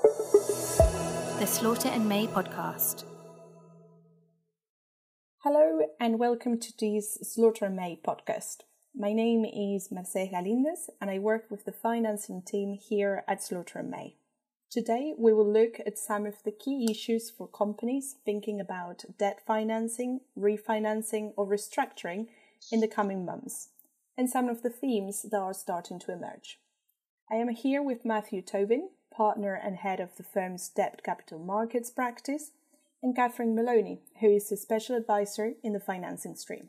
The Slaughter and May podcast. Hello and welcome to this Slaughter and May podcast. My name is Mercedes Galindez and I work with the financing team here at Slaughter and May. Today we will look at some of the key issues for companies thinking about debt financing, refinancing or restructuring in the coming months and some of the themes that are starting to emerge. I am here with Matthew Tobin, partner and head of the firm's debt capital markets practice, and Kathrine Meloni, who is a special advisor in the financing stream.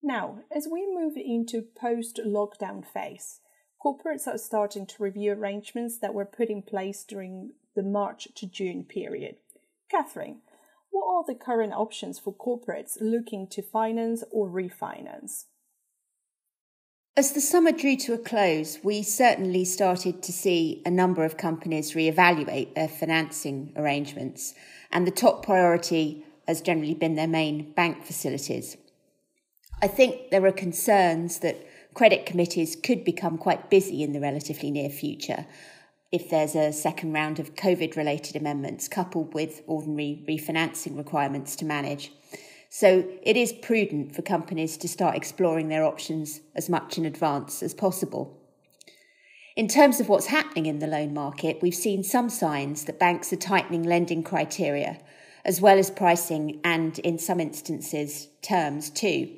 Now, as we move into post lockdown phase, corporates are starting to review arrangements that were put in place during the March to June period. Kathrine, what are the current options for corporates looking to finance or refinance? As the summer drew to a close, we certainly started to see a number of companies reevaluate their financing arrangements, and the top priority has generally been their main bank facilities. I think there are concerns that credit committees could become quite busy in the relatively near future if there's a second round of COVID related amendments coupled with ordinary refinancing requirements to manage. So it is prudent for companies to start exploring their options as much in advance as possible. In terms of what's happening in the loan market, we've seen some signs that banks are tightening lending criteria, as well as pricing and, in some instances, terms too.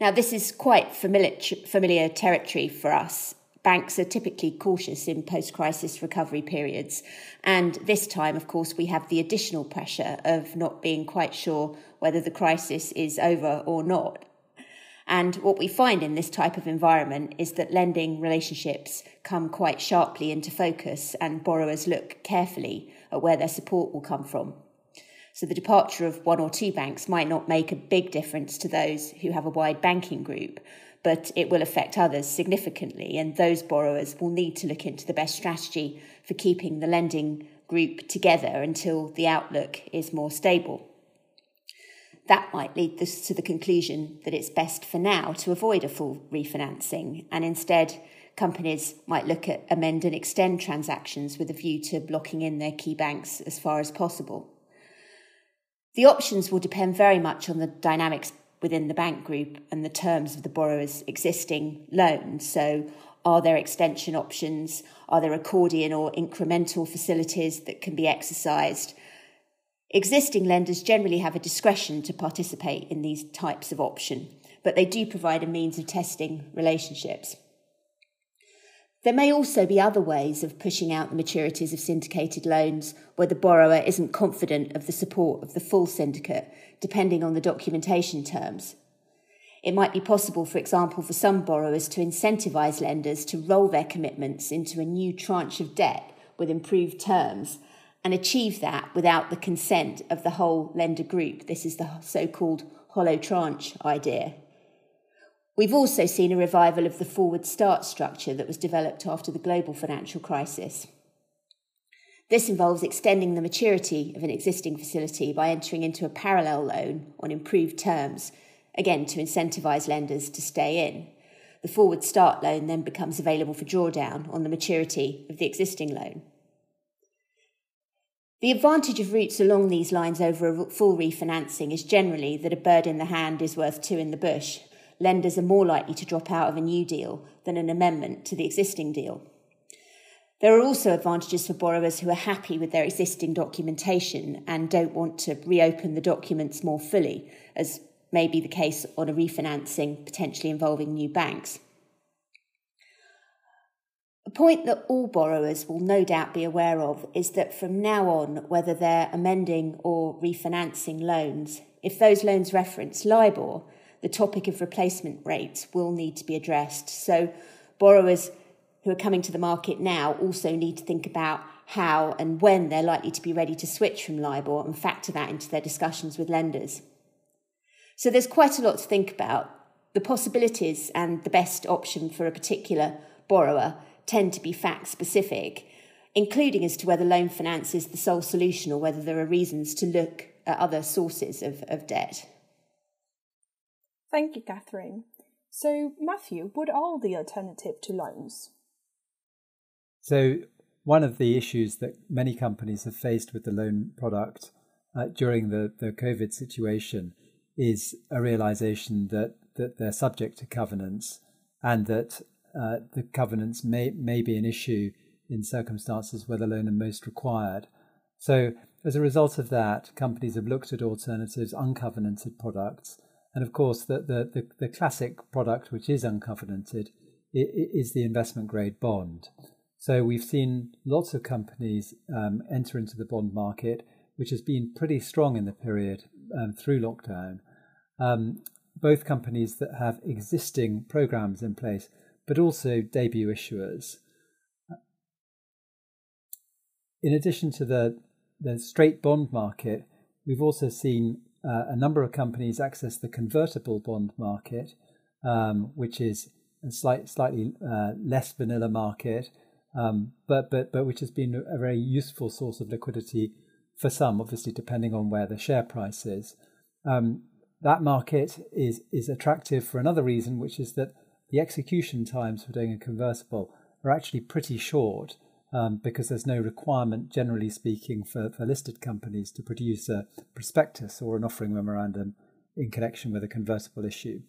Now, this is quite familiar, familiar territory for us banks are typically cautious in post crisis recovery periods. And this time, of course, we have the additional pressure of not being quite sure whether the crisis is over or not. And what we find in this type of environment is that lending relationships come quite sharply into focus and borrowers look carefully at where their support will come from. So the departure of one or two banks might not make a big difference to those who have a wide banking group, but it will affect others significantly, and those borrowers will need to look into the best strategy for keeping the lending group together until the outlook is more stable. That might lead us to the conclusion that it's best for now to avoid a full refinancing, and instead, companies might look at amend and extend transactions with a view to blocking in their key banks as far as possible. The options will depend very much on the dynamics within the bank group and the terms of the borrower's existing loan. So, are there extension options? Are there accordion or incremental facilities that can be exercised? Existing lenders generally have a discretion to participate in these types of option, but they do provide a means of testing relationships. There may also be other ways of pushing out the maturities of syndicated loans where the borrower isn't confident of the support of the full syndicate, depending on the documentation terms. It might be possible, for example, for some borrowers to incentivise lenders to roll their commitments into a new tranche of debt with improved terms and achieve that without the consent of the whole lender group. This is the so called hollow tranche idea. We've also seen a revival of the forward start structure that was developed after the global financial crisis. This involves extending the maturity of an existing facility by entering into a parallel loan on improved terms, again to incentivise lenders to stay in. The forward start loan then becomes available for drawdown on the maturity of the existing loan. The advantage of routes along these lines over a full refinancing is generally that a bird in the hand is worth two in the bush, lenders are more likely to drop out of a new deal than an amendment to the existing deal. There are also advantages for borrowers who are happy with their existing documentation and don't want to reopen the documents more fully, as may be the case on a refinancing potentially involving new banks. A point that all borrowers will no doubt be aware of is that from now on, whether they're amending or refinancing loans, if those loans reference LIBOR, the topic of replacement rates will need to be addressed. So, borrowers who are coming to the market now also need to think about how and when they're likely to be ready to switch from LIBOR and factor that into their discussions with lenders. So, there's quite a lot to think about. The possibilities and the best option for a particular borrower tend to be fact specific, including as to whether loan finance is the sole solution or whether there are reasons to look at other sources of, of debt. Thank you, Kathrine. So, Matthew, what are the alternative to loans? So, one of the issues that many companies have faced with the loan product uh, during the, the COVID situation is a realization that, that they're subject to covenants and that uh, the covenants may, may be an issue in circumstances where the loan are most required. So, as a result of that, companies have looked at alternatives, uncovenanted products. And of course, the, the, the, the classic product, which is uncovenanted, is the investment grade bond. So we've seen lots of companies um, enter into the bond market, which has been pretty strong in the period um, through lockdown. Um, both companies that have existing programs in place, but also debut issuers. In addition to the, the straight bond market, we've also seen uh, a number of companies access the convertible bond market, um, which is a slight, slightly uh, less vanilla market, um, but but but which has been a very useful source of liquidity for some, obviously depending on where the share price is. Um, that market is is attractive for another reason, which is that the execution times for doing a convertible are actually pretty short um, because there's no requirement, generally speaking, for, for listed companies to produce a prospectus or an offering memorandum in connection with a convertible issue.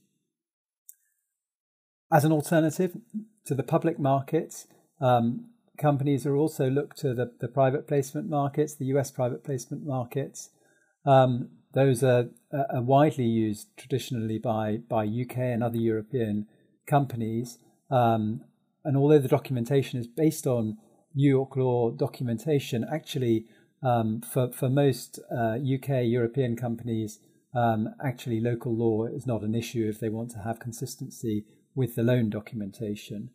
As an alternative to the public markets, um, companies are also looked to the, the private placement markets, the US private placement markets. Um, those are, are, widely used traditionally by, by UK and other European companies. Um, and although the documentation is based on New York law documentation, actually, um, for, for most uh, UK European companies, um, actually local law is not an issue if they want to have consistency with the loan documentation.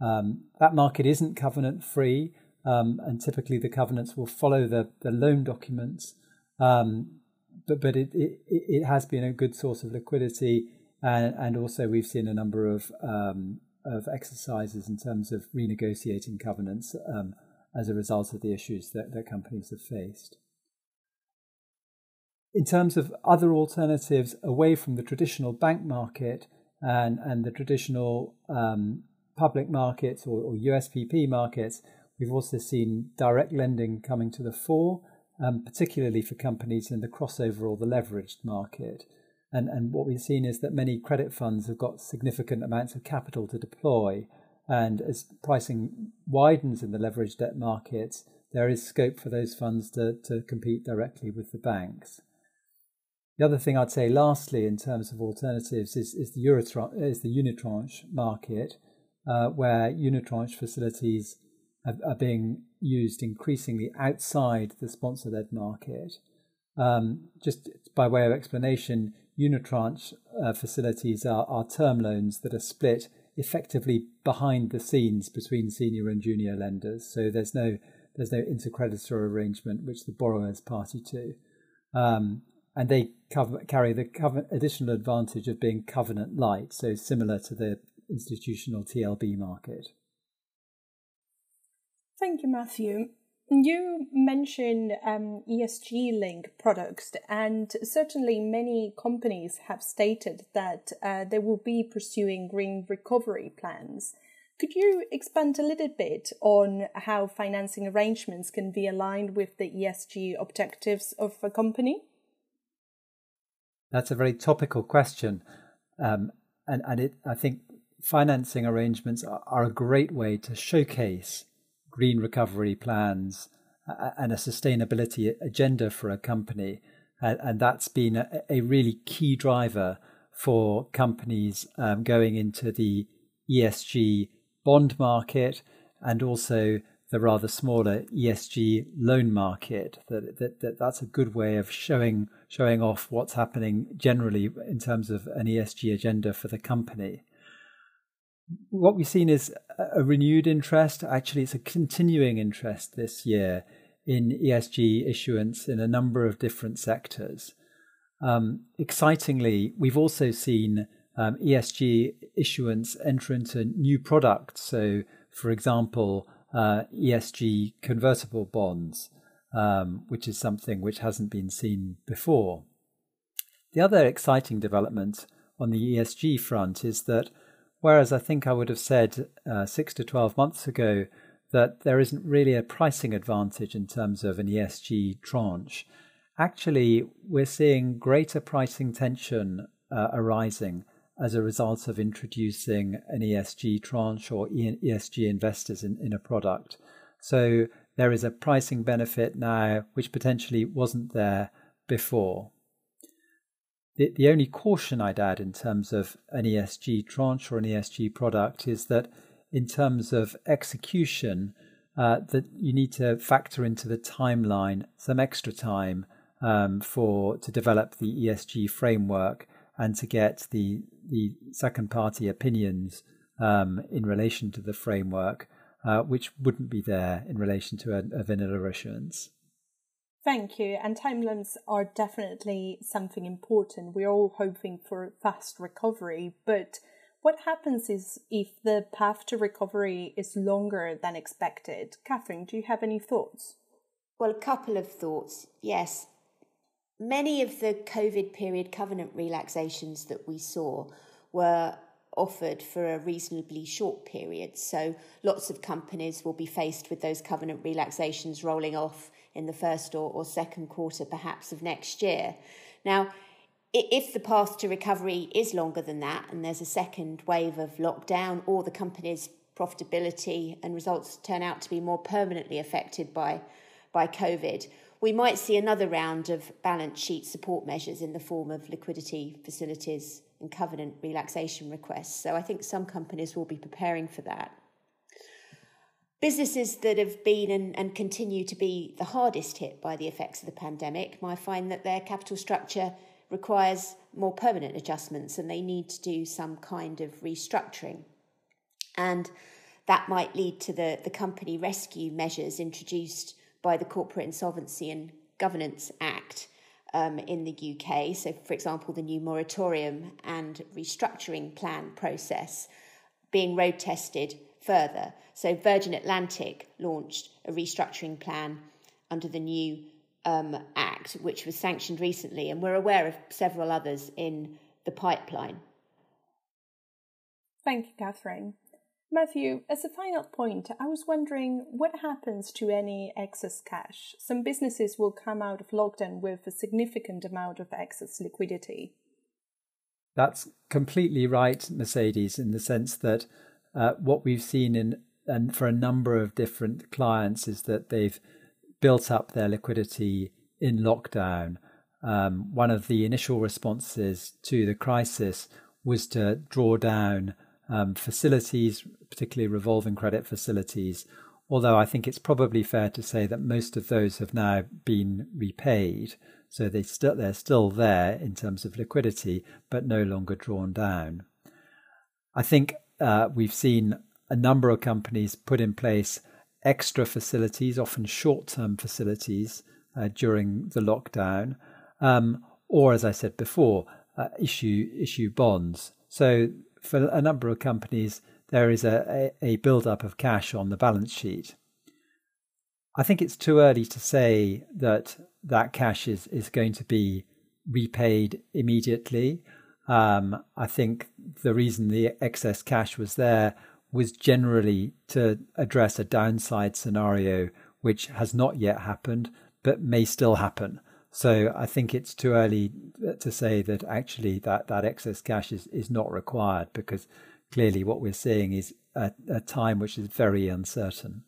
Um, that market isn't covenant free, um, and typically the covenants will follow the, the loan documents. Um, but but it, it, it has been a good source of liquidity, and, and also we've seen a number of um, of exercises in terms of renegotiating covenants um, as a result of the issues that, that companies have faced. In terms of other alternatives away from the traditional bank market and, and the traditional um, public markets or, or USPP markets, we've also seen direct lending coming to the fore, um, particularly for companies in the crossover or the leveraged market. And, and what we've seen is that many credit funds have got significant amounts of capital to deploy. And as pricing widens in the leveraged debt markets, there is scope for those funds to, to compete directly with the banks. The other thing I'd say, lastly, in terms of alternatives, is, is the Eurotran- is the unitranche market, uh, where unitranche facilities are, being used increasingly outside the sponsor-led market. Um, just by way of explanation, unitranche uh, facilities are, are term loans that are split effectively behind the scenes between senior and junior lenders. So there's no there's no intercreditor arrangement which the borrower is party to, um, and they cover, carry the additional advantage of being covenant light, so similar to the institutional TLB market. Thank you, Matthew. You mentioned um, ESG link products, and certainly many companies have stated that uh, they will be pursuing green recovery plans. Could you expand a little bit on how financing arrangements can be aligned with the ESG objectives of a company? That's a very topical question, um, and and it, I think financing arrangements are, are a great way to showcase green recovery plans and a sustainability agenda for a company. And, that's been a, really key driver for companies um, going into the ESG bond market and also the rather smaller ESG loan market. That, that, that that's a good way of showing showing off what's happening generally in terms of an ESG agenda for the company what we've seen is a renewed interest. Actually, it's a continuing interest this year in ESG issuance in a number of different sectors. Um, excitingly, we've also seen um, ESG issuance enter into new products. So, for example, uh, ESG convertible bonds, um, which is something which hasn't been seen before. The other exciting development on the ESG front is that Whereas I think I would have said uh, six to 12 months ago that there isn't really a pricing advantage in terms of an ESG tranche. Actually, we're seeing greater pricing tension uh, arising as a result of introducing an ESG tranche or ESG investors in, in a product. So there is a pricing benefit now which potentially wasn't there before. The, the only caution I'd add in terms of an ESG tranche or an ESG product is that in terms of execution, uh, that you need to factor into the timeline some extra time um, for to develop the ESG framework and to get the the second party opinions um, in relation to the framework, uh, which wouldn't be there in relation to a, a vanilla issuance. Thank you. And time timelines are definitely something important. We're all hoping for a fast recovery, but what happens is if the path to recovery is longer than expected? Kathrine, do you have any thoughts? Well, a couple of thoughts. Yes, many of the COVID period covenant relaxations that we saw were offered for a reasonably short period. So lots of companies will be faced with those covenant relaxations rolling off in the first or, or second quarter, perhaps, of next year. Now, if the path to recovery is longer than that and there's a second wave of lockdown or the company's profitability and results turn out to be more permanently affected by, by COVID, we might see another round of balance sheet support measures in the form of liquidity facilities and covenant relaxation requests. So I think some companies will be preparing for that. Businesses that have been and, and continue to be the hardest hit by the effects of the pandemic might find that their capital structure requires more permanent adjustments and they need to do some kind of restructuring. And that might lead to the, the company rescue measures introduced by the Corporate Insolvency and Governance Act um, in the UK. So, for example, the new moratorium and restructuring plan process being road tested further. So, Virgin Atlantic launched a restructuring plan under the new um, Act, which was sanctioned recently, and we're aware of several others in the pipeline. Thank you, Kathrine. Matthew, as a final point, I was wondering what happens to any excess cash? Some businesses will come out of lockdown with a significant amount of excess liquidity. That's completely right, Mercedes, in the sense that uh, what we've seen in and for a number of different clients is that they've built up their liquidity in lockdown. Um, one of the initial responses to the crisis was to draw down um, facilities, particularly revolving credit facilities. Although I think it's probably fair to say that most of those have now been repaid, so they still they're still there in terms of liquidity, but no longer drawn down. I think uh, we've seen a number of companies put in place extra facilities, often short-term facilities, uh, during the lockdown, um, or as I said before, uh, issue issue bonds. So for a number of companies, there is a, a, a build-up of cash on the balance sheet. I think it's too early to say that that cash is, is going to be repaid immediately. Um, I think the reason the excess cash was there was generally to address a downside scenario which has not yet happened but may still happen. So I think it's too early to say that actually that, that excess cash is, is not required because clearly what we're seeing is a, a time which is very uncertain.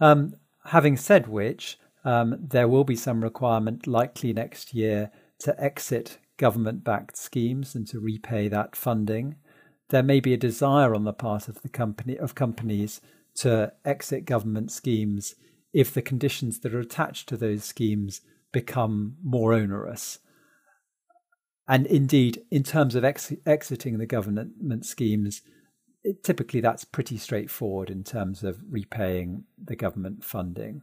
Um, having said which, um, there will be some requirement likely next year to exit government backed schemes and to repay that funding. There may be a desire on the part of the company of companies to exit government schemes if the conditions that are attached to those schemes become more onerous. And indeed, in terms of ex- exiting the government schemes, it, typically that's pretty straightforward in terms of repaying the government funding.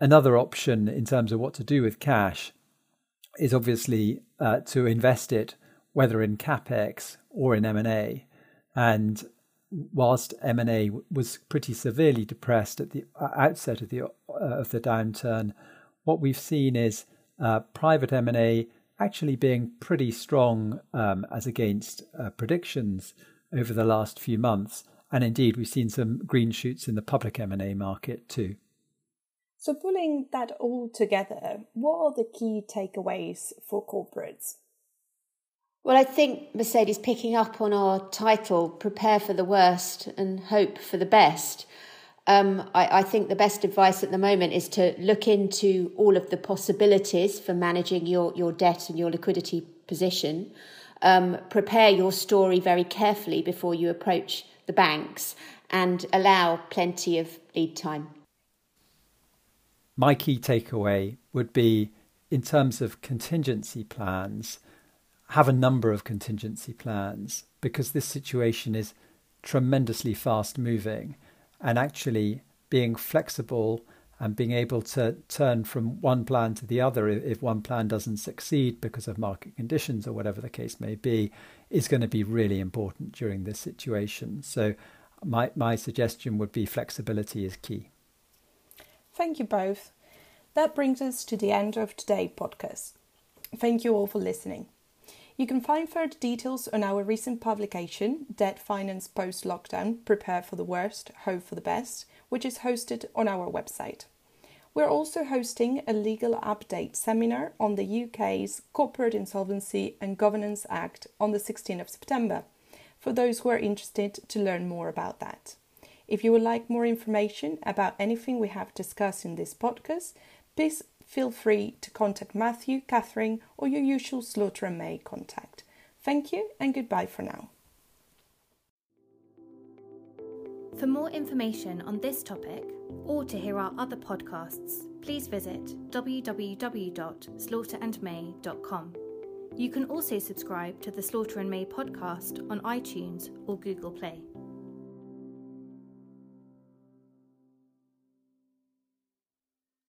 Another option in terms of what to do with cash is obviously uh, to invest it, whether in capex or in M and A. And whilst M and A was pretty severely depressed at the uh, outset of the uh, of the downturn, what we've seen is uh, private M and A actually being pretty strong um, as against uh, predictions over the last few months, and indeed, we've seen some green shoots in the public M&A market too. So, pulling that all together, what are the key takeaways for corporates? Well, I think Mercedes picking up on our title, Prepare for the Worst and Hope for the Best. Um, I, I, think the best advice at the moment is to look into all of the possibilities for managing your, your debt and your liquidity position. Um, prepare your story very carefully before you approach the banks and allow plenty of lead time. My key takeaway would be in terms of contingency plans, have a number of contingency plans because this situation is tremendously fast moving and actually being flexible and being able to turn from one plan to the other if one plan doesn't succeed because of market conditions or whatever the case may be is going to be really important during this situation. So my my suggestion would be flexibility is key. Thank you both. That brings us to the end of today's podcast. Thank you all for listening. You can find further details on our recent publication, Debt Finance Post Lockdown Prepare for the Worst, Hope for the Best, which is hosted on our website. We're also hosting a legal update seminar on the UK's Corporate Insolvency and Governance Act on the 16th of September for those who are interested to learn more about that. If you would like more information about anything we have discussed in this podcast, please feel free to contact Matthew, Kathrine, or your usual Slaughter and May contact. Thank you and goodbye for now. For more information on this topic or to hear our other podcasts, please visit www.slaughterandmay.com. You can also subscribe to the Slaughter and May podcast on iTunes or Google Play.